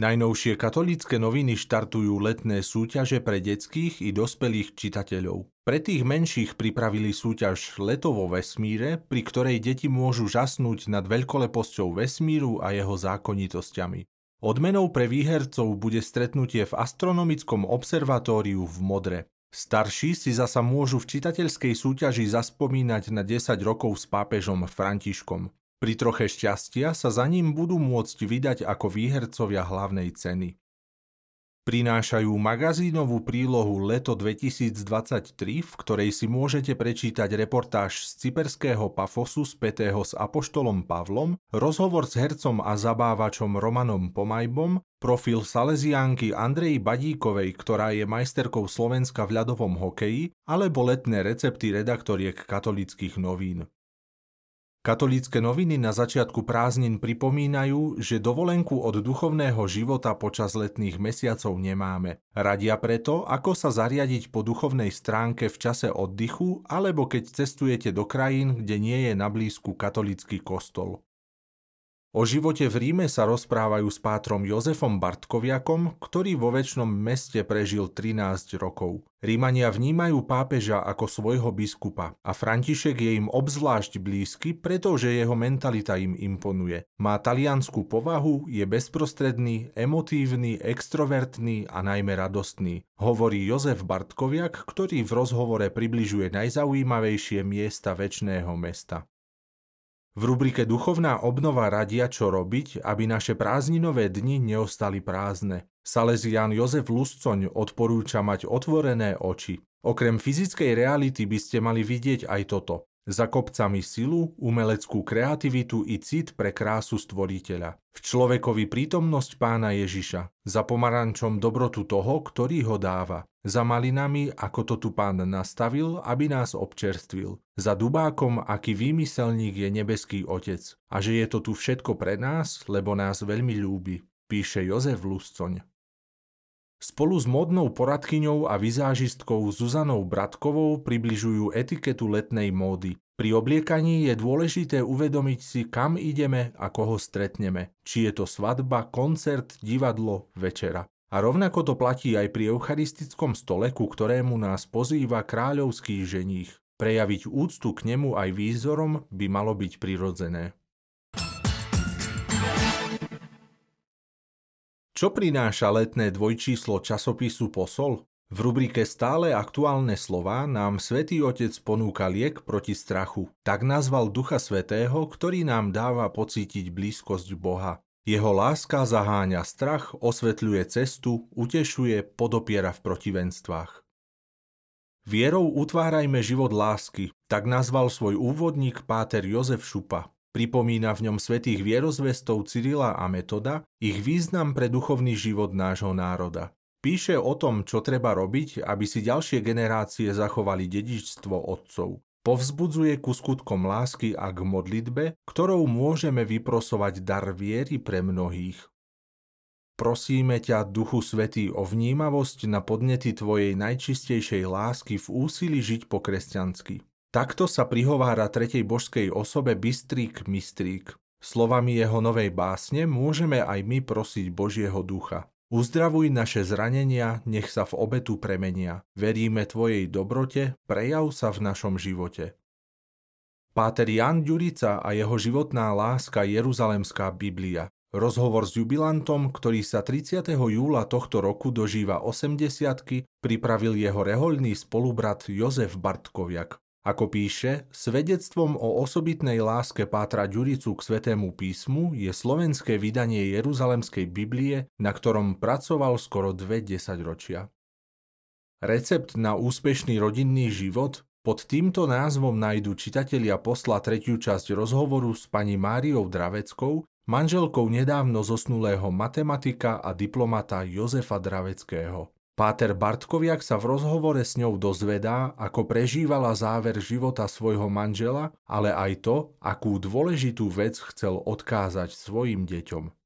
Najnovšie katolícke noviny štartujú letné súťaže pre detských i dospelých čitateľov. Pre tých menších pripravili súťaž Leto vo vesmíre, pri ktorej deti môžu žasnúť nad veľkoleposťou vesmíru a jeho zákonitosťami. Odmenou pre výhercov bude stretnutie v astronomickom observatóriu v Modre. Starší si zasa môžu v čitateľskej súťaži zaspomínať na 10 rokov s pápežom Františkom. Pri troche šťastia sa za ním budú môcť vydať ako výhercovia hlavnej ceny. Prinášajú magazínovú prílohu Leto 2023, v ktorej si môžete prečítať reportáž z cyperského Pafosu spätého s Apoštolom Pavlom, rozhovor s hercom a zabávačom Romanom Pomajbom, profil Salesiánky Andrej Badíkovej, ktorá je majsterkou Slovenska v ľadovom hokeji, alebo letné recepty redaktoriek katolických novín. Katolícke noviny na začiatku prázdnin pripomínajú, že dovolenku od duchovného života počas letných mesiacov nemáme. Radia preto, ako sa zariadiť po duchovnej stránke v čase oddychu alebo keď cestujete do krajín, kde nie je na blízku katolícky kostol. O živote v Ríme sa rozprávajú s pátrom Jozefom Bartkoviakom, ktorý vo väčšnom meste prežil 13 rokov. Rímania vnímajú pápeža ako svojho biskupa a František je im obzvlášť blízky, pretože jeho mentalita im imponuje. Má taliansku povahu, je bezprostredný, emotívny, extrovertný a najmä radostný, hovorí Jozef Bartkoviak, ktorý v rozhovore približuje najzaujímavejšie miesta väčšného mesta. V rubrike Duchovná obnova radia, čo robiť, aby naše prázdninové dni neostali prázdne. Salesián Jozef Luscoň odporúča mať otvorené oči. Okrem fyzickej reality by ste mali vidieť aj toto. Za kopcami silu, umeleckú kreativitu i cit pre krásu stvoriteľa. V človekovi prítomnosť pána Ježiša. Za pomarančom dobrotu toho, ktorý ho dáva. Za malinami, ako to tu pán nastavil, aby nás občerstvil. Za dubákom, aký výmyselník je nebeský otec. A že je to tu všetko pre nás, lebo nás veľmi ľúbi. Píše Jozef Luscoň. Spolu s modnou poradkyňou a vizážistkou Zuzanou Bratkovou približujú etiketu letnej módy. Pri obliekaní je dôležité uvedomiť si, kam ideme a koho stretneme. Či je to svadba, koncert, divadlo, večera. A rovnako to platí aj pri eucharistickom stole, ku ktorému nás pozýva kráľovský ženích. Prejaviť úctu k nemu aj výzorom by malo byť prirodzené. Čo prináša letné dvojčíslo časopisu Posol? V rubrike Stále aktuálne slova nám Svetý Otec ponúka liek proti strachu. Tak nazval Ducha Svetého, ktorý nám dáva pocítiť blízkosť Boha. Jeho láska zaháňa strach, osvetľuje cestu, utešuje, podopiera v protivenstvách. Vierou utvárajme život lásky, tak nazval svoj úvodník páter Jozef Šupa. Pripomína v ňom svetých vierozvestov Cyrila a Metoda, ich význam pre duchovný život nášho národa. Píše o tom, čo treba robiť, aby si ďalšie generácie zachovali dedičstvo otcov. Povzbudzuje ku skutkom lásky a k modlitbe, ktorou môžeme vyprosovať dar viery pre mnohých. Prosíme ťa, Duchu Svetý, o vnímavosť na podnety Tvojej najčistejšej lásky v úsilí žiť po kresťansky. Takto sa prihovára tretej božskej osobe Bystrík Mystrík. Slovami jeho novej básne môžeme aj my prosiť Božieho ducha. Uzdravuj naše zranenia, nech sa v obetu premenia. Veríme Tvojej dobrote, prejav sa v našom živote. Páter Jan Ďurica a jeho životná láska Jeruzalemská Biblia. Rozhovor s jubilantom, ktorý sa 30. júla tohto roku dožíva 80 pripravil jeho rehoľný spolubrat Jozef Bartkoviak. Ako píše, svedectvom o osobitnej láske Pátra Ďuricu k Svetému písmu je slovenské vydanie Jeruzalemskej Biblie, na ktorom pracoval skoro dve desaťročia. Recept na úspešný rodinný život pod týmto názvom nájdu čitatelia posla tretiu časť rozhovoru s pani Máriou Draveckou, manželkou nedávno zosnulého matematika a diplomata Jozefa Draveckého. Páter Bartkoviak sa v rozhovore s ňou dozvedá, ako prežívala záver života svojho manžela, ale aj to, akú dôležitú vec chcel odkázať svojim deťom.